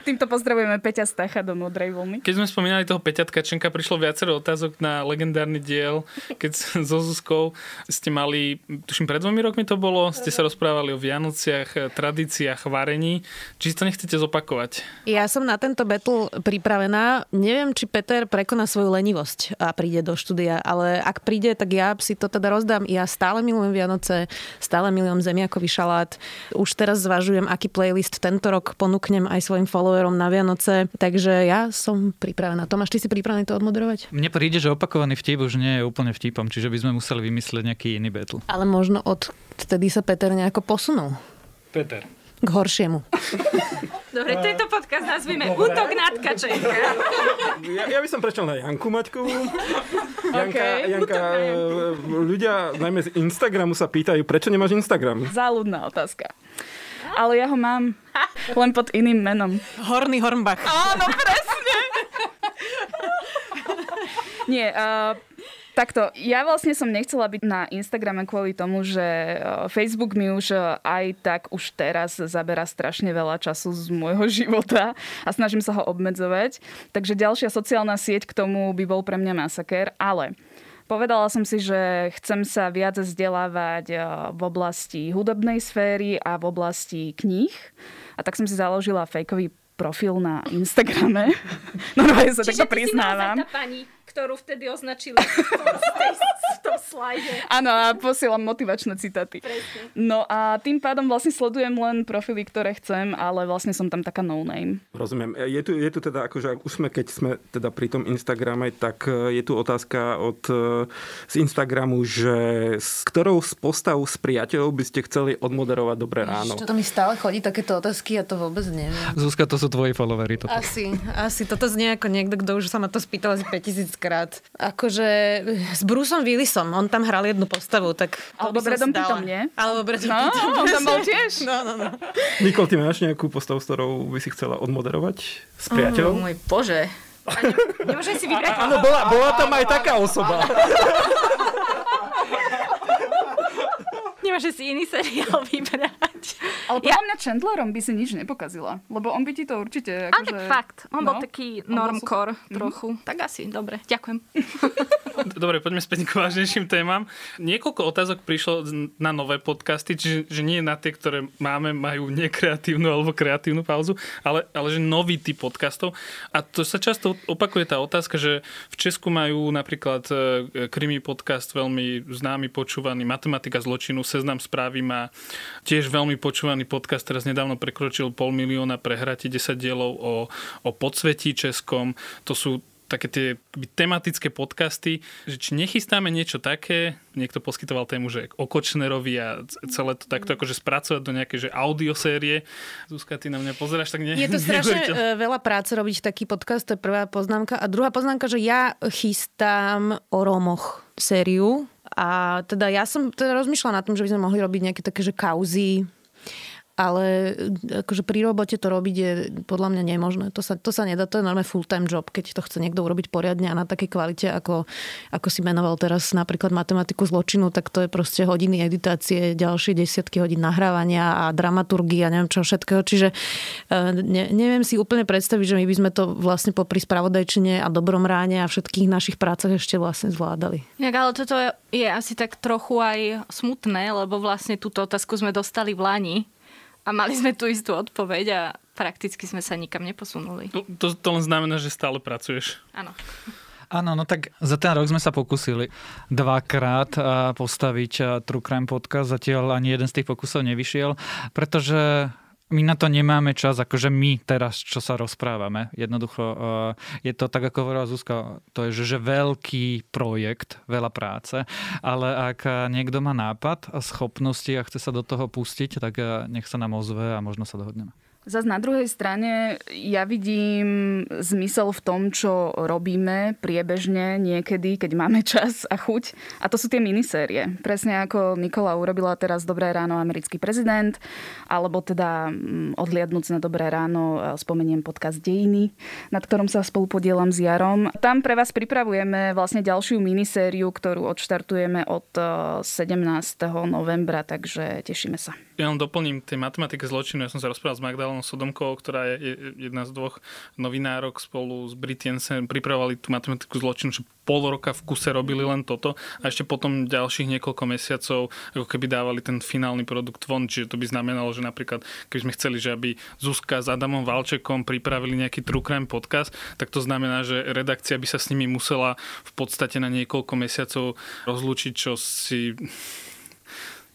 Týmto pozdravujeme Peťa Stacha do modrej vlny. Keď sme spomínali toho Peťa Tkačenka, prišlo viacero otázok na legendárny diel, keď so Zuzkou ste mali, tuším pred dvomi rokmi to bolo, ste sa rozprávali o Vianociach, tradíciách, varení. Či si to nechcete zopakovať? Ja som na tento battle pripravená. Neviem, či Peter prekoná svoju lenivosť a príde do štúdia, ale ak príde, tak ja si to teda rozdám. Ja stále milujem Vianoce, stále milujem zemiakový šalát. Už teraz zvažujem, aký playlist tento rok ponúknem aj svojim followerom na Vianoce. Takže ja som pripravená. Tomáš, ty si pripravený to odmoderovať? Mne príde, že opakovaný vtip už nie je úplne vtipom, čiže by sme museli vymyslieť nejaký iný battle. Ale možno od vtedy sa Peter nejako posunul. Peter. K horšiemu. Dobre, tento podcast nazvime Útok na tkačenka. Ja, ja by som prešiel na Janku Maťkovú. Janka, Okay, Janka útok na e, ľudia najmä z Instagramu sa pýtajú, prečo nemáš Instagram? Záľudná otázka. Ale ja ho mám len pod iným menom. Horný Hornbach. Áno, presne. Nie, uh, takto, ja vlastne som nechcela byť na Instagrame kvôli tomu, že Facebook mi už aj tak už teraz zabera strašne veľa času z môjho života a snažím sa ho obmedzovať. Takže ďalšia sociálna sieť k tomu by bol pre mňa masaker, ale Povedala som si, že chcem sa viac vzdelávať v oblasti hudobnej sféry a v oblasti kníh. A tak som si založila fejkový profil na Instagrame. No, no, sa takto priznávam. tá pani, ktorú vtedy označili v tom slajde. Áno, a posielam motivačné citáty. Presne. No a tým pádom vlastne sledujem len profily, ktoré chcem, ale vlastne som tam taká no name. Rozumiem. Je tu, je tu teda, akože ak už sme, keď sme teda pri tom Instagrame, tak e, je tu otázka od e, z Instagramu, že s ktorou z postav s priateľov by ste chceli odmoderovať Dobré ráno? Čo to mi stále chodí takéto otázky, ja to vôbec neviem. Zuzka, to sú tvoji followery. Toto. Asi, asi. Toto znie ako niekto, kto už sa ma to spýtal asi 5000 krát. Akože s Bruceom Willisom, on tam hral jednu postavu, tak Alebo dala. Pittom, nie? Alebo Bradom No, Pittom. on tam bol tiež. No, no, no. Nikol, ty máš nejakú postavu, s ktorou by si chcela odmoderovať s priateľom? Môj bože. Ne, nemôžem si vybrať. Áno, bola, bola tam aj taká osoba. Nemôžem si iný seriál vybrať. Ale podľa mňa Chandlerom by si nič nepokazila, lebo on by ti to určite... Ale Akože, tak fakt, on bol no, taký on bol normkor trochu. Tak asi, dobre, ďakujem. Dobre, poďme späť k vážnejším témam. Niekoľko otázok prišlo na nové podcasty, čiže že nie na tie, ktoré máme, majú nekreatívnu alebo kreatívnu pauzu, ale, ale že nový typ podcastov. A to sa často opakuje tá otázka, že v Česku majú napríklad e, krimi podcast veľmi známy, počúvaný, matematika zločinu, seznam správy má tiež veľmi počúvaný podcast, teraz nedávno prekročil pol milióna prehratí 10 dielov o, o podsvetí českom. To sú také tie tematické podcasty, že či nechystáme niečo také, niekto poskytoval tému, že o Kočnerovi a celé to takto akože spracovať do nejakej že audiosérie. Zuzka, ty na mňa pozeráš, tak ne, Je to strašne e, veľa práce robiť taký podcast, to je prvá poznámka. A druhá poznámka, že ja chystám o Rómoch sériu a teda ja som teda rozmýšľala nad tým, že by sme mohli robiť nejaké také, že kauzy, ale e, akože pri robote to robiť je podľa mňa nemožné. To sa, to sa nedá, to je normálne full-time job, keď to chce niekto urobiť poriadne a na takej kvalite, ako, ako si menoval teraz napríklad matematiku zločinu, tak to je proste hodiny editácie, ďalšie desiatky hodín nahrávania a dramaturgie a neviem čo všetkého. Čiže e, ne, neviem si úplne predstaviť, že my by sme to vlastne popri spravodajčine a dobrom ráne a všetkých našich prácach ešte vlastne zvládali. Inak, ale toto je asi tak trochu aj smutné, lebo vlastne túto otázku sme dostali v Lani a mali sme tú istú odpoveď a prakticky sme sa nikam neposunuli. To, to, to len znamená, že stále pracuješ. Áno. Áno, no tak za ten rok sme sa pokúsili dvakrát a, postaviť a, True Crime podcast. Zatiaľ ani jeden z tých pokusov nevyšiel, pretože my na to nemáme čas, akože my teraz, čo sa rozprávame. Jednoducho uh, je to, tak ako hovorila Zuzka, to je že, že veľký projekt, veľa práce, ale ak uh, niekto má nápad a schopnosti a chce sa do toho pustiť, tak uh, nech sa nám ozve a možno sa dohodneme. Zas na druhej strane ja vidím zmysel v tom, čo robíme priebežne niekedy, keď máme čas a chuť. A to sú tie minisérie. Presne ako Nikola urobila teraz Dobré ráno americký prezident, alebo teda mm, odliadnúť na Dobré ráno e, spomeniem podcast Dejiny, nad ktorom sa spolu podielam s Jarom. Tam pre vás pripravujeme vlastne ďalšiu minisériu, ktorú odštartujeme od e, 17. novembra, takže tešíme sa. Ja len doplním tej matematike zločinu. Ja som sa rozprával s Magdalenou Sodomkou, ktorá je jedna z dvoch novinárok spolu s Brit Jensen. Pripravovali tú matematiku zločinu, že pol roka v kuse robili len toto a ešte potom ďalších niekoľko mesiacov ako keby dávali ten finálny produkt von. Čiže to by znamenalo, že napríklad keby sme chceli, že aby Zuzka s Adamom Valčekom pripravili nejaký True Crime podcast, tak to znamená, že redakcia by sa s nimi musela v podstate na niekoľko mesiacov rozlúčiť, čo si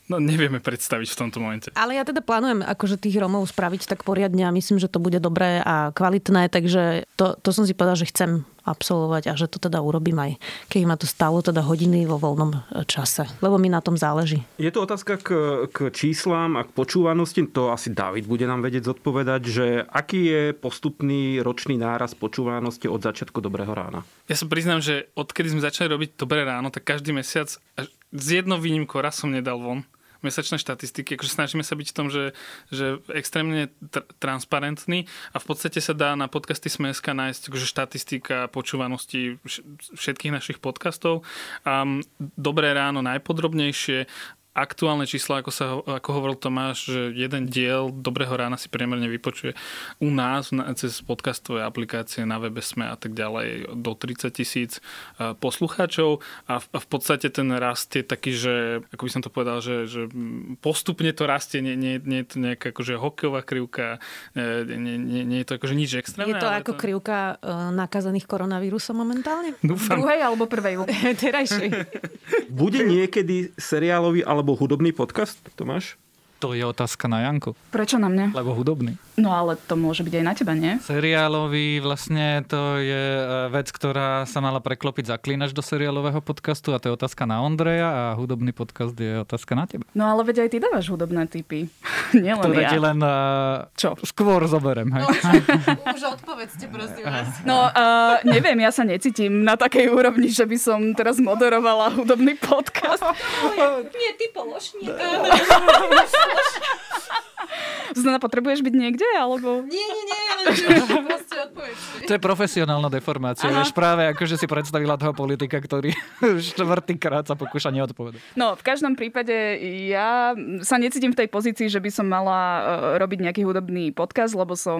No nevieme predstaviť v tomto momente. Ale ja teda plánujem akože tých Romov spraviť tak poriadne a myslím, že to bude dobré a kvalitné, takže to, to som si povedal, že chcem absolvovať a že to teda urobím aj, keď ma to stalo teda hodiny vo voľnom čase, lebo mi na tom záleží. Je to otázka k, k číslám a k počúvanosti. To asi David bude nám vedieť zodpovedať, že aký je postupný ročný náraz počúvanosti od začiatku Dobrého rána? Ja sa priznám, že odkedy sme začali robiť Dobré ráno, tak každý mesiac, až z jednou výnimkou, raz som nedal von mesačné štatistiky, akože snažíme sa byť v tom, že, že extrémne tr- transparentný a v podstate sa dá na podcasty Smeska nájsť akože štatistika počúvanosti všetkých našich podcastov. Um, Dobré ráno najpodrobnejšie aktuálne čísla, ako, sa, ako hovoril Tomáš, že jeden diel Dobrého rána si priemerne vypočuje u nás na, cez podcastové aplikácie na webe Sme a tak ďalej do 30 tisíc e, poslucháčov a v, a v podstate ten rast je taký, že ako by som to povedal, že, že postupne to rastie, nie, nie, nie je to nejaká akože hokejová krivka, e, nie, nie, nie je to akože nič extrémne. Je to ako to... krivka uh, nakazaných koronavírusom momentálne? Dúfam. Druhej alebo prvej? Terajšej. Bude niekedy seriálový alebo hudobný podcast, Tomáš? To je otázka na Janku. Prečo na mňa? Lebo hudobný. No ale to môže byť aj na teba, nie? Seriálový vlastne to je e, vec, ktorá sa mala preklopiť zaklínač do seriálového podcastu a to je otázka na Ondreja a hudobný podcast je otázka na teba. No ale veď aj ty dávaš hudobné typy. Nielen Ktoré ja. ti len uh, Čo? skôr zoberem. Hej. No, už odpovedzte, prosím vás. No, uh, neviem, ja sa necítim na takej úrovni, že by som teraz moderovala hudobný podcast. Nie, ty položník. Znamená, potrebuješ byť niekde, alebo... Nie, nie, nie, ale proste odpovedzte. To je profesionálna deformácia. Vieš, práve ako, že si predstavila toho politika, ktorý štvrtýkrát sa pokúša neodpovedať. No, v každom prípade ja sa necítim v tej pozícii, že by som mala uh, robiť nejaký hudobný podcast, lebo som,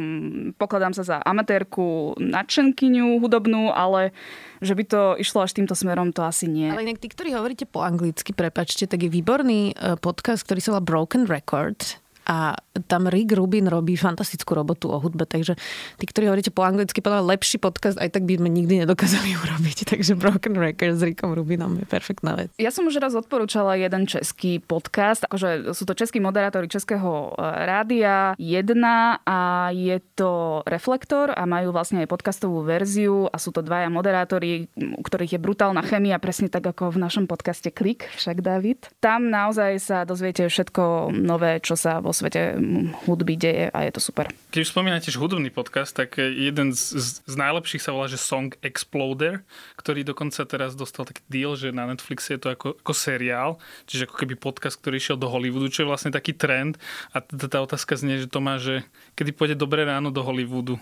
pokladám sa za amatérku nadšenkyňu hudobnú, ale že by to išlo až týmto smerom, to asi nie. Ale inak tí, ktorí hovoríte po anglicky, prepačte, tak je výborný e, podcast, ktorý sa volá Broken Record a tam Rick Rubin robí fantastickú robotu o hudbe, takže tí, ktorí hovoríte po anglicky, podľa lepší podcast aj tak by sme nikdy nedokázali urobiť. Takže Broken Record s Rickom Rubinom je perfektná vec. Ja som už raz odporúčala jeden český podcast, akože sú to českí moderátori Českého e, rádia 1 a je to Reflektor a majú vlastne aj podcastovú verziu a sú to dvaja moderátori, u ktorých je brutálna chemia, presne tak ako v našom podcaste Klik, však David. Tam naozaj sa dozviete všetko nové, čo sa vo svete hudby deje a je to super. Keď už spomínate hudobný podcast, tak jeden z, z, z najlepších sa volá, že Song Exploder, ktorý dokonca teraz dostal taký deal, že na Netflixe je to ako, ako seriál, čiže ako keby podcast, ktorý išiel do Hollywoodu, čo je vlastne taký trend. A tá otázka znie, že to má, že kedy pôjde dobré ráno do Hollywoodu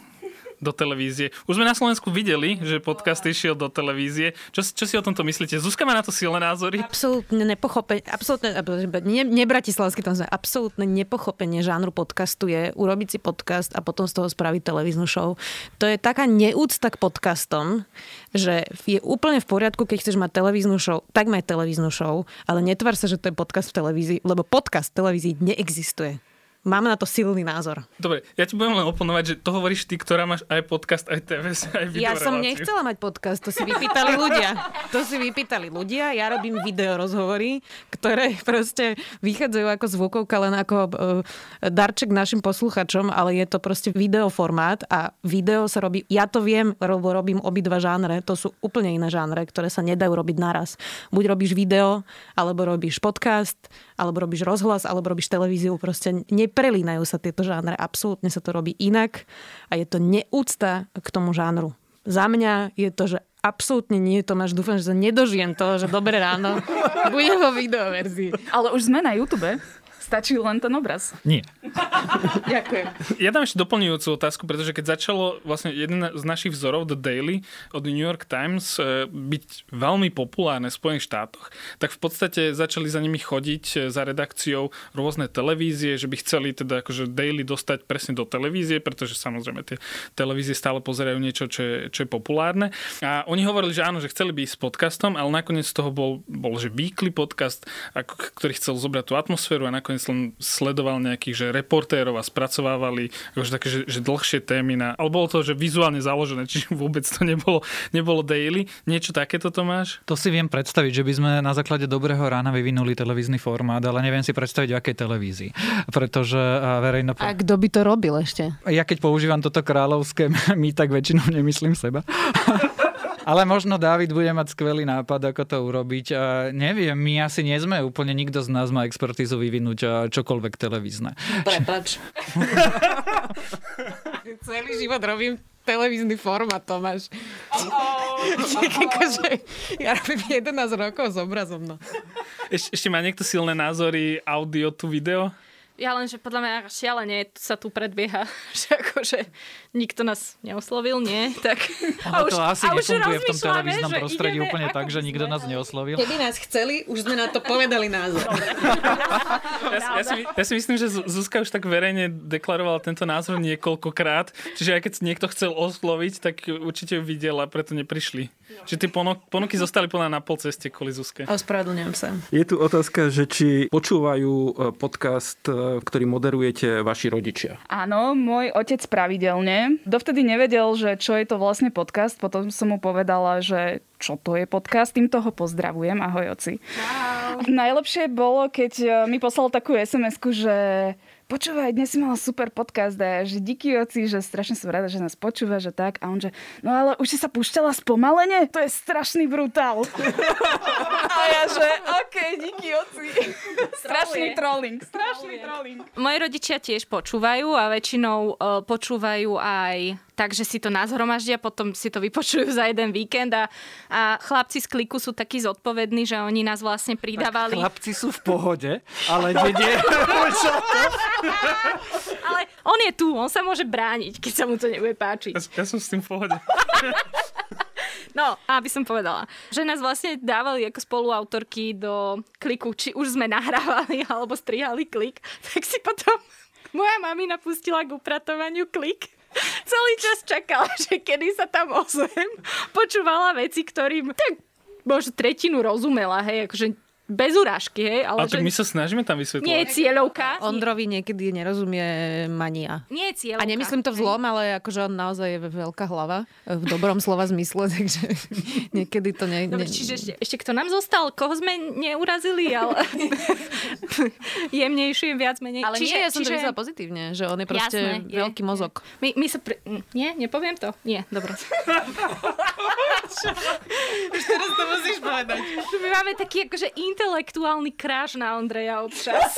do televízie. Už sme na Slovensku videli, že podcast išiel do televízie. Čo, čo si o tomto myslíte? Zuzka má na to silné názory? Absolútne nepochopenie, absolútne, ne, nebratislavský tam sme, absolútne nepochopenie žánru podcastu je urobiť si podcast a potom z toho spraviť televíznu show. To je taká neúcta k podcastom, že je úplne v poriadku, keď chceš mať televíznu show, tak maj televíznu show, ale netvar sa, že to je podcast v televízii, lebo podcast v televízii neexistuje. Máme na to silný názor. Dobre, ja ti budem len oponovať, že to hovoríš ty, ktorá máš aj podcast, aj TVS, aj video Ja som nechcela mať podcast, to si vypýtali ľudia. To si vypýtali ľudia, ja robím video rozhovory, ktoré proste vychádzajú ako zvukovka, len ako uh, darček našim posluchačom, ale je to proste videoformát a video sa robí, ja to viem, lebo robím obidva žánre, to sú úplne iné žánre, ktoré sa nedajú robiť naraz. Buď robíš video, alebo robíš podcast, alebo robíš rozhlas, alebo robíš televíziu, proste ne, neprelínajú sa tieto žánre. Absolútne sa to robí inak a je to neúcta k tomu žánru. Za mňa je to, že absolútne nie, Tomáš, dúfam, že sa nedožijem toho, že dobré ráno bude vo videoverzii. Ale už sme na YouTube. Stačí len ten obraz. Nie. Ďakujem. Ja dám ešte doplňujúcu otázku, pretože keď začalo vlastne jeden z našich vzorov, The Daily, od New York Times, e, byť veľmi populárne v Spojených štátoch, tak v podstate začali za nimi chodiť e, za redakciou rôzne televízie, že by chceli teda akože Daily dostať presne do televízie, pretože samozrejme tie televízie stále pozerajú niečo, čo je, čo je populárne. A oni hovorili, že áno, že chceli by ísť s podcastom, ale nakoniec z toho bol, bol že weekly podcast, ako, ktorý chcel zobrať tú atmosféru a nakoniec nakoniec len sledoval nejakých že reportérov a spracovávali akože také, že, že dlhšie témy na... Ale bolo to, že vizuálne založené, čiže vôbec to nebolo, nebolo daily. Niečo takéto to máš? To si viem predstaviť, že by sme na základe Dobrého rána vyvinuli televízny formát, ale neviem si predstaviť, v akej televízii. Pretože verejno... A kto by to robil ešte? Ja keď používam toto kráľovské my, tak väčšinou nemyslím seba. Ale možno David bude mať skvelý nápad, ako to urobiť. A neviem, my asi nie sme úplne, nikto z nás má expertizu vyvinúť čokoľvek televízne. Prepač. Celý život robím televízny formát, Tomáš. Akože, ja robím 11 rokov s obrazom. No. Eš, ešte má niekto silné názory audio tu video? Ja len, že podľa mňa šialene sa tu predbieha, že akože nikto nás neoslovil, nie? Tak, ono to asi nefunguje v tom televíznom prostredí úplne tak, že nikto nás neoslovil. Keby nás chceli, už sme na to povedali názor. ja, ja, si, ja si myslím, že Zuzka už tak verejne deklarovala tento názor niekoľkokrát, čiže aj keď niekto chcel osloviť, tak určite ju videla, preto neprišli. Čiže tie ponuky zostali plná na pol ceste kvôli Zuzke. Ospravedlňujem sa. Je tu otázka, že či počúvajú e, podcast e, ktorý moderujete vaši rodičia. Áno, môj otec pravidelne. Dovtedy nevedel, že čo je to vlastne podcast. Potom som mu povedala, že čo to je podcast. Týmto ho pozdravujem. Ahoj, oci. Wow. Najlepšie bolo, keď e, mi poslal takú sms že počúvaj, dnes si mala super podcast a že díky oci, že strašne som rada, že nás počúva, že tak. A on že, no ale už si sa púšťala spomalene? To je strašný brutál. a ja že, OK, díky oci. strašný trolling, strašný trolling. Moji rodičia tiež počúvajú a väčšinou uh, počúvajú aj takže si to nazhromaždia, potom si to vypočujú za jeden víkend a, a chlapci z kliku sú takí zodpovední, že oni nás vlastne pridávali. Chlapci sú v pohode, ale nie, nie. ale on je tu, on sa môže brániť, keď sa mu to nebude páčiť. Ja, ja som s tým v pohode. No, aby som povedala, že nás vlastne dávali ako spoluautorky do kliku, či už sme nahrávali alebo strihali klik, tak si potom moja mamina pustila k upratovaniu klik celý čas čakala, že kedy sa tam ozvem. Počúvala veci, ktorým tak možno tretinu rozumela, hej, akože bez urážky, hej. Ale, ale že... tak my sa snažíme tam vysvetľovať. Nie je cieľovka. Ondrovi niekedy nerozumie mania. Nie je cieľovka. A nemyslím to v zlom, ale akože on naozaj je veľká hlava. V dobrom slova zmysle, takže niekedy to ne... Dobre, čiže ešte, ešte kto nám zostal? Koho sme neurazili? Ale... Jemnejšie, viac menej. Ale čiže, nie, ja som čiže... to myslela pozitívne, že on je proste Jasné, veľký je, mozog. My, my sa... Pri... Nie, nepoviem to? Nie, dobre. Už teraz to musíš povedať. My máme taký akože in intelektuálny kráž na Ondreja občas.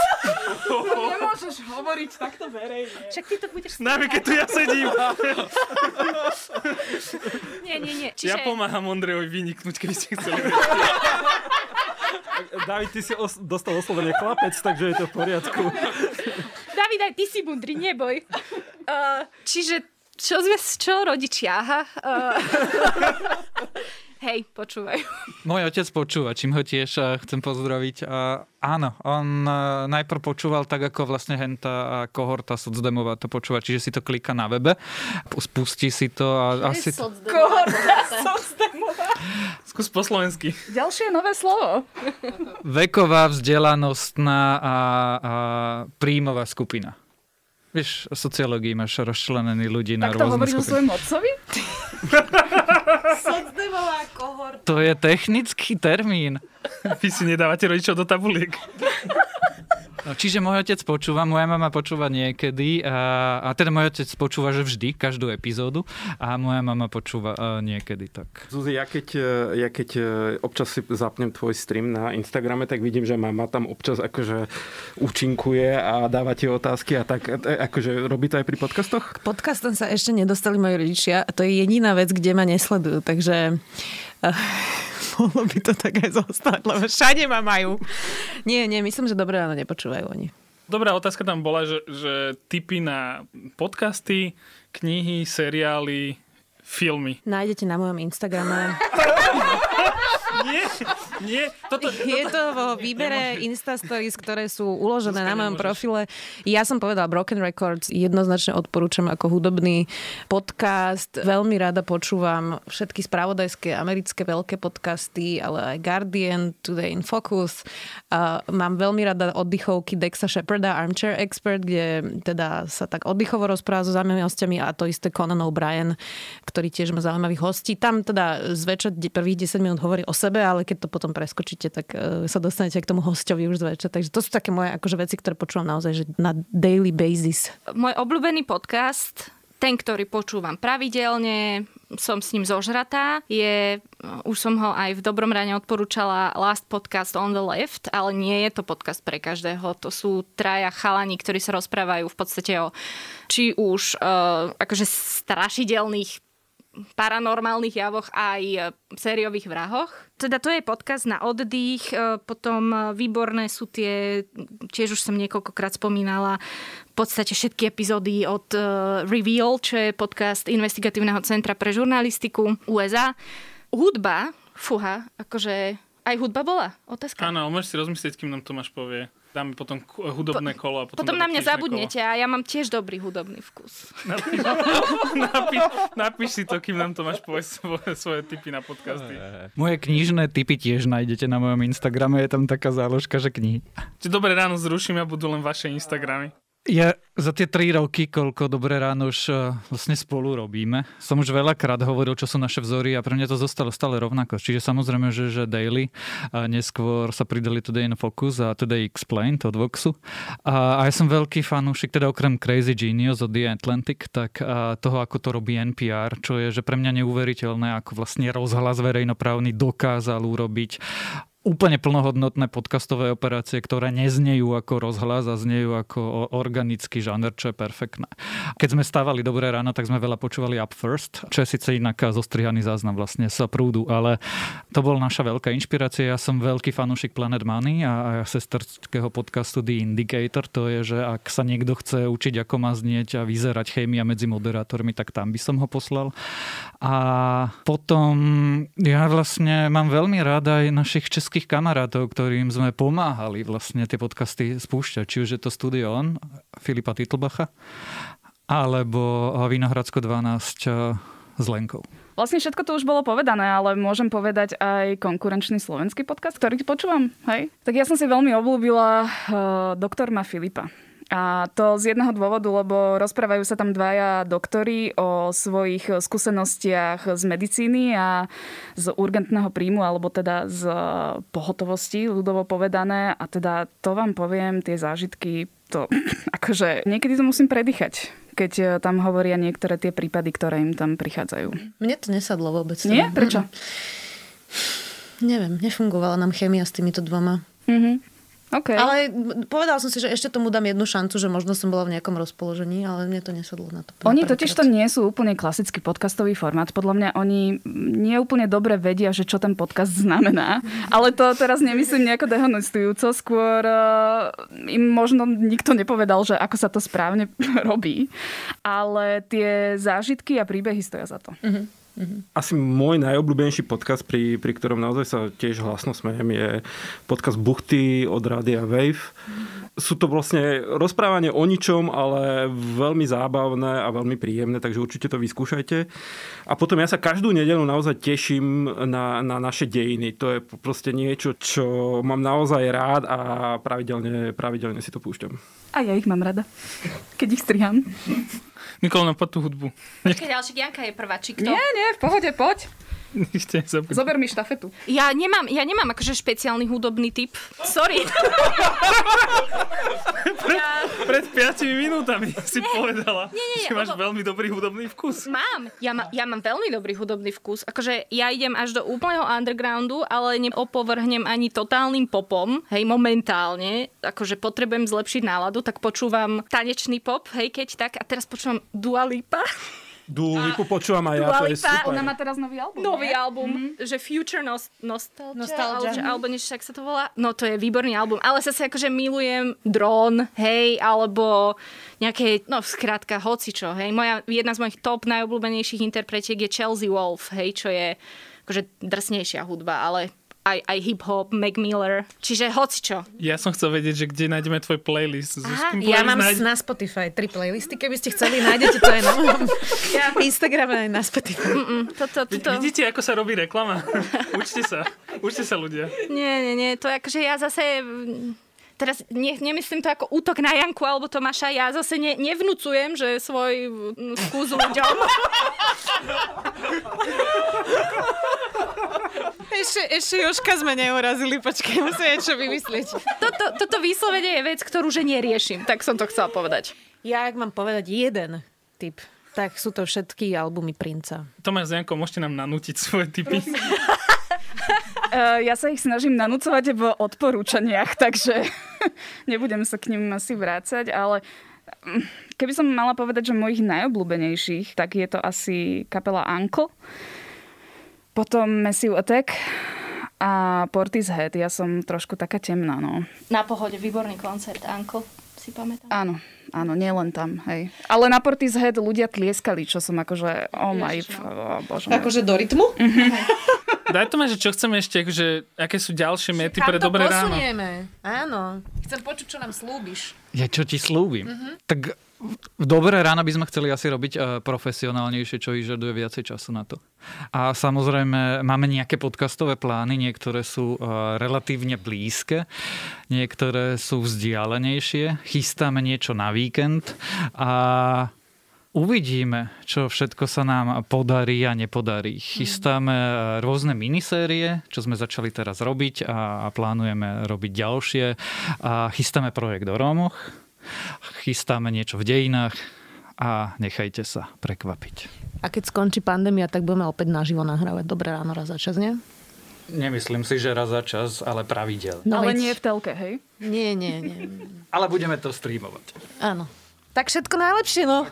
To nemôžeš hovoriť takto verejne. Však ty to budeš... Nami, keď tu ja sedím. nie, nie, nie. Čiže... Ja pomáham Ondrejovi vyniknúť, keby ste chceli. David, ty si os- dostal oslovenie chlapec, takže je to v poriadku. David, aj ty si mudrý, neboj. Uh, čiže čo sme, čo rodičia? Aha. Uh, Hej, počúvajú. Môj otec počúva, čím ho tiež uh, chcem pozdraviť. Uh, áno, on uh, najprv počúval tak, ako vlastne henta a kohorta Socdemová to počúva, čiže si to klika na webe, spustí si to a asi... To... Kohorta Socdemová. Skús po slovensky. Ďalšie nové slovo. Veková, vzdelanostná a, a príjmová skupina. Vieš, o sociológii máš rozčlenený ľudí na rôzne skupiny. Tak to hovoríš o svojom otcovi? To je technický termín. Vy si nedávate rodičov do tabuliek. No, čiže môj otec počúva, moja mama počúva niekedy a, a teda môj otec počúva, že vždy, každú epizódu a moja mama počúva a, niekedy tak. Zuzi, ja keď, ja keď e, občas si zapnem tvoj stream na Instagrame, tak vidím, že mama tam občas akože účinkuje a dáva tie otázky a tak e, akože robí to aj pri podcastoch? K podcastom sa ešte nedostali moji rodičia a to je jediná vec, kde ma nesledujú, takže mohlo by to tak aj zostať, lebo všade ma majú. Nie, nie, myslím, že dobré ráno nepočúvajú oni. Dobrá otázka tam bola, že, že tipy na podcasty, knihy, seriály, filmy. Nájdete na mojom Instagrame. nie, nie. Toto, je to vo výbere Insta Stories, ktoré sú uložené na mojom profile. Ja som povedala Broken Records, jednoznačne odporúčam ako hudobný podcast. Veľmi rada počúvam všetky spravodajské americké veľké podcasty, ale aj Guardian, Today in Focus. Uh, mám veľmi rada oddychovky Dexa Sheparda, Armchair Expert, kde teda sa tak oddychovo rozpráva so zaujímavými hostiami a to isté Conan O'Brien, ktorý tiež má zaujímavých hostí. Tam teda zväčša prvých 10 minút hovorí o sebe, ale keď to potom preskočíte, tak e, sa dostanete k tomu hostovi už zväčša. Takže to sú také moje akože veci, ktoré počúvam naozaj že na daily basis. Môj obľúbený podcast ten, ktorý počúvam pravidelne, som s ním zožratá. Je, už som ho aj v Dobrom ráne odporúčala Last Podcast on the Left, ale nie je to podcast pre každého. To sú traja chalani, ktorí sa rozprávajú v podstate o či už uh, akože strašidelných paranormálnych javoch aj sériových vrahoch. Teda to je podcast na oddych, e, potom výborné sú tie, tiež už som niekoľkokrát spomínala, v podstate všetky epizódy od Reveal, čo je podcast investigatívneho centra pre žurnalistiku USA. Hudba, fuha, akože aj hudba bola? Otázka. Áno, môžeš si rozmyslieť, kým nám Tomáš povie. Dáme potom hudobné kolo. A potom, potom na mňa zabudnete kolo. a ja mám tiež dobrý hudobný vkus. Napíš, napíš, napíš si to, kým nám Tomáš povie svoje, svoje tipy na podcasty. Moje knižné tipy tiež nájdete na mojom Instagrame. Je tam taká záložka, že knihy. Či dobré ráno zruším a budú len vaše Instagramy. Ja za tie tri roky, koľko Dobré ráno už uh, vlastne spolu robíme, som už veľakrát hovoril, čo sú naše vzory a pre mňa to zostalo stále rovnako. Čiže samozrejme, že, že Daily, a neskôr sa pridali Today in Focus a Today Explained od Voxu. A, a ja som veľký fanúšik, teda okrem Crazy Genius od The Atlantic, tak a toho, ako to robí NPR, čo je, že pre mňa neuveriteľné, ako vlastne rozhlas verejnoprávny dokázal urobiť úplne plnohodnotné podcastové operácie, ktoré neznejú ako rozhlas a znejú ako organický žáner, čo je perfektné. Keď sme stávali Dobré ráno, tak sme veľa počúvali Up First, čo je síce inak zostrihaný záznam vlastne sa prúdu, ale to bol naša veľká inšpirácia. Ja som veľký fanúšik Planet Money a, a sesterského podcastu The Indicator. To je, že ak sa niekto chce učiť, ako má znieť a vyzerať chémia medzi moderátormi, tak tam by som ho poslal. A potom ja vlastne mám veľmi rád aj našich českých všetkých kamarátov, ktorým sme pomáhali vlastne tie podcasty spúšťať. Či už je to Studio On, Filipa Titlbacha, alebo Vinohradsko 12 eh, s Lenkou. Vlastne všetko to už bolo povedané, ale môžem povedať aj konkurenčný slovenský podcast, ktorý počúvam. Hej? Tak ja som si veľmi obľúbila uh, doktorma Filipa. A to z jedného dôvodu, lebo rozprávajú sa tam dvaja doktori o svojich skúsenostiach z medicíny a z urgentného príjmu, alebo teda z pohotovosti, ľudovo povedané. A teda to vám poviem, tie zážitky, to akože niekedy to musím predýchať keď tam hovoria niektoré tie prípady, ktoré im tam prichádzajú. Mne to nesadlo vôbec. Nie? Prečo? Neviem, nefungovala nám chemia s týmito dvoma. Mm-hmm. Okay. Ale povedal som si, že ešte tomu dám jednu šancu, že možno som bola v nejakom rozpoložení, ale mne to nesadlo na to. Oni totiž to nie sú úplne klasický podcastový formát. Podľa mňa oni nie úplne dobre vedia, že čo ten podcast znamená. Ale to teraz nemyslím nejako dehonestujúco. Skôr uh, im možno nikto nepovedal, že ako sa to správne robí. Ale tie zážitky a príbehy stoja za to. Uh-huh. Asi môj najobľúbenejší podcast, pri, pri ktorom naozaj sa tiež hlasno smejem, je podcast Buchty od Radia Wave. Sú to vlastne rozprávanie o ničom, ale veľmi zábavné a veľmi príjemné, takže určite to vyskúšajte. A potom ja sa každú nedelu naozaj teším na, na naše dejiny. To je proste niečo, čo mám naozaj rád a pravidelne, pravidelne si to púšťam. A ja ich mám rada, keď ich striham. Nikola, poď tú hudbu. Počkaj, ďalší Janka je prvá, či kto? Nie, nie, v pohode, poď. Zober mi štafetu. Ja nemám, ja nemám akože špeciálny hudobný typ. Sorry. pred, ja... pred 5 minútami si nie, povedala, nie, nie, že máš lebo... veľmi dobrý hudobný vkus. Mám. Ja, ma, ja mám veľmi dobrý hudobný vkus. Akože ja idem až do úplného undergroundu, ale neopovrhnem ani totálnym popom. Hej, momentálne. Akože potrebujem zlepšiť náladu, tak počúvam tanečný pop, hej, keď tak. A teraz počúvam Dua Lipa. Dua Lipu počúvam aj ja, to je super. Ona má teraz nový album. Nový nie? album, mm-hmm. že Future nost- Nostalgia, Nostalgia. Alebo, alebo niečo, ak sa to volá. No to je výborný album, ale zase akože milujem dron, hej, alebo nejaké, no skrátka, hocičo, hej. Moja, jedna z mojich top najobľúbenejších interpretiek je Chelsea Wolf, hej, čo je akože drsnejšia hudba, ale aj, aj hip-hop, Mac Miller, čiže hocičo. Ja som chcel vedieť, že kde nájdeme tvoj playlist. Aha, playlist ja mám nájde... na Spotify tri playlisty, keby ste chceli, nájdete to aj na ja. Instagrame aj na Spotify. Mm-mm, toto, toto. Vidíte, ako sa robí reklama? Učte sa. Učte sa ľudia. Nie, nie, nie. To akože ja zase teraz ne, nemyslím to ako útok na Janku alebo Tomáša, ja zase ne, nevnúcujem, že svoj vkus ľuďom. ešte, ešte Joška sme neurazili, počkaj, musím niečo vymyslieť. Toto, toto vyslovene je vec, ktorú že neriešim, tak som to chcela povedať. Ja, ak mám povedať jeden typ, tak sú to všetky albumy Princa. Tomáš Janko, môžete nám nanútiť svoje typy? Uh, ja sa ich snažím nanúcovať v odporúčaniach, takže nebudem sa k ním asi vrácať, ale Keby som mala povedať, že mojich najobľúbenejších, tak je to asi kapela Uncle, potom Massive Attack a Portishead. Ja som trošku taká temná, no. Na pohode, výborný koncert, Uncle, si pamätám. Áno, áno, nielen tam, hej. Ale na Portishead ľudia tlieskali, čo som akože, oh my, oh, bože. Akože do rytmu? Daj to ma, že čo chceme ešte, akože, aké sú ďalšie mety pre dobré ráno. posunieme? Áno. Chcem počuť, čo nám slúbiš. Ja čo ti slúbim? Mhm. Tak v dobré ráno by sme chceli asi robiť eh, profesionálnejšie, čo vyžaduje viacej času na to. A samozrejme máme nejaké podcastové plány, niektoré sú eh, relatívne blízke, niektoré sú vzdialenejšie. Chystáme niečo na víkend a Uvidíme, čo všetko sa nám podarí a nepodarí. Chystáme eh, rôzne minisérie, čo sme začali teraz robiť a, plánujeme robiť ďalšie. A chystáme projekt o Rómoch, chystáme niečo v dejinách a nechajte sa prekvapiť. A keď skončí pandémia, tak budeme opäť naživo nahrávať Dobré ráno raz za čas, nie? Nemyslím si, že raz za čas, ale pravidel. No Ale veď- nie v telke, hej? Nie, nie, nie. Ale budeme to streamovať. Áno. Tak všetko najlepšie, no.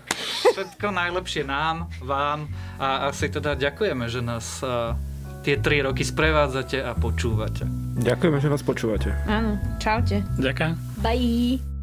Všetko najlepšie nám, vám a asi teda ďakujeme, že nás tie tri roky sprevádzate a počúvate. Ďakujeme, že nás počúvate. Áno. Čaute. Ďakujem. Bye.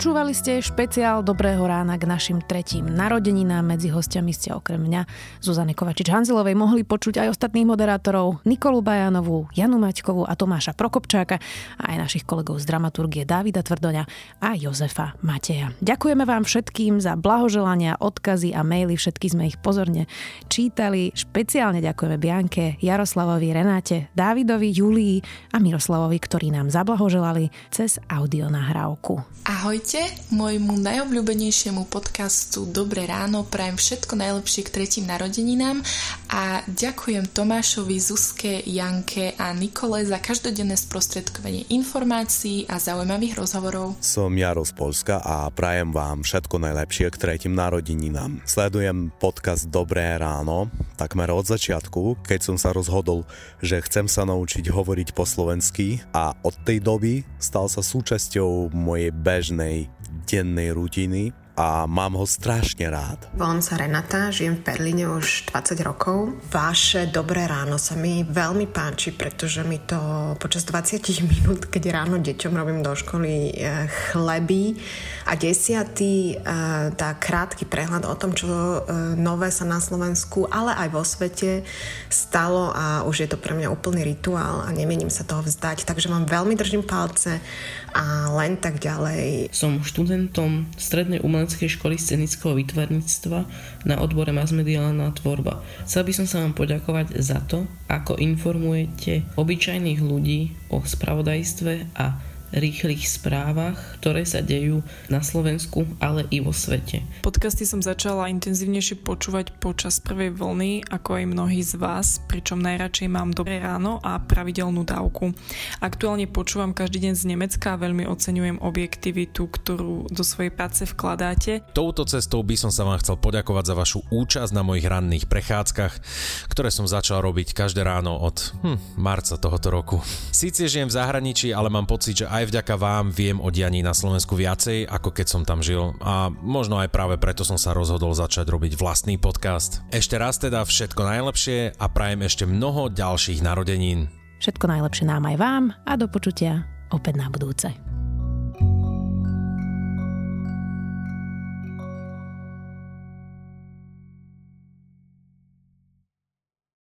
Počúvali ste špeciál Dobrého rána k našim tretím narodeninám. Medzi hostiami ste okrem mňa Zuzany Kovačič-Hanzilovej mohli počuť aj ostatných moderátorov Nikolu Bajanovú, Janu Maťkovú a Tomáša Prokopčáka a aj našich kolegov z dramaturgie Davida Tvrdoňa a Jozefa Mateja. Ďakujeme vám všetkým za blahoželania, odkazy a maily. Všetky sme ich pozorne čítali. Špeciálne ďakujeme Bianke, Jaroslavovi, Renáte, Dávidovi, Julii a Miroslavovi, ktorí nám zablahoželali cez audionahrávku. Ahojte, môjmu najobľúbenejšiemu podcastu Dobré ráno prajem všetko najlepšie k tretím narodeninám a ďakujem Tomášovi, Zuzke, Janke a Nikole za každodenné sprostredkovanie informácií a zaujímavých rozhovorov. Som Jaro z Polska a prajem vám všetko najlepšie k tretím narodeninám. Sledujem podcast Dobré ráno takmer od začiatku, keď som sa rozhodol, že chcem sa naučiť hovoriť po slovensky a od tej doby stal sa súčasťou mojej bežnej dennej rutiny a mám ho strašne rád. Volám sa Renata, žijem v Berlíne už 20 rokov. Vaše dobré ráno sa mi veľmi páči, pretože mi to počas 20 minút, keď ráno deťom robím do školy eh, chleby a desiatý eh, dá krátky prehľad o tom, čo eh, nové sa na Slovensku, ale aj vo svete stalo a už je to pre mňa úplný rituál a nemienim sa toho vzdať. Takže vám veľmi držím palce a len tak ďalej. Som študentom Strednej umeleckej školy scenického výtvarníctva na odbore masmediálna tvorba. Chcel by som sa vám poďakovať za to, ako informujete obyčajných ľudí o spravodajstve a rýchlych správach, ktoré sa dejú na Slovensku, ale i vo svete. Podcasty som začala intenzívnejšie počúvať počas prvej vlny, ako aj mnohí z vás, pričom najradšej mám dobré ráno a pravidelnú dávku. Aktuálne počúvam každý deň z Nemecka a veľmi oceňujem objektivitu, ktorú do svojej práce vkladáte. Touto cestou by som sa vám chcel poďakovať za vašu účasť na mojich ranných prechádzkach, ktoré som začal robiť každé ráno od hm, marca tohoto roku. Síce žijem v zahraničí, ale mám pocit, že aj vďaka vám viem o dianí na Slovensku viacej, ako keď som tam žil a možno aj práve preto som sa rozhodol začať robiť vlastný podcast. Ešte raz teda všetko najlepšie a prajem ešte mnoho ďalších narodenín. Všetko najlepšie nám aj vám a do počutia opäť na budúce.